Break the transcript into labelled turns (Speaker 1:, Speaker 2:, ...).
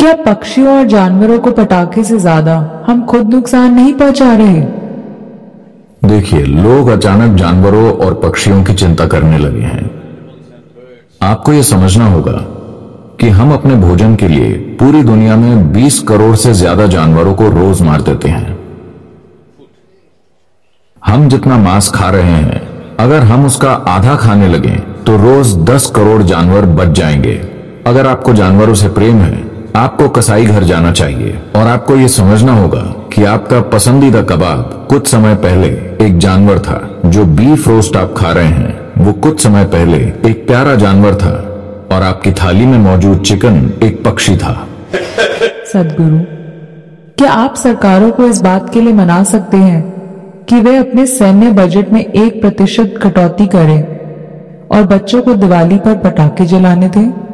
Speaker 1: क्या पक्षियों और जानवरों को पटाखे से ज़्यादा हम खुद नुकसान नहीं पहुँचा रहे?
Speaker 2: देखिए, लोग अचानक जानवरों और पक्षियों की चिंता करने लगे हैं। आपको यह समझना होगा कि हम अपने भोजन के लिए पूरी दुनिया में 20 करोड़ से ज़्यादा जानवरों को रोज मार देते हैं। हम जितना मांस खा रहे हैं, अगर हम उसका आधा खाने लगे तो रोज 10 करोड़ जानवर बच जाएँगे। अगर आपको जानवरों से प्रेम है आपको कसाई घर जाना चाहिए और आपको ये समझना होगा कि आपका पसंदीदा कबाब कुछ समय पहले एक जानवर था, जो बीफ रोस्ट आप खा रहे हैं। वो कुछ समय पहले एक प्यारा जानवर था और आपकी थाली में मौजूद चिकन एक पक्षी था।
Speaker 1: सदगुरु, क्या आप सरकारों को इस बात के लिए मना सकते हैं कि वे अपने सैन्य बजट में एक प्रतिशत कटौती करें और बच्चों को दिवाली पर पटाखे जलाने दें?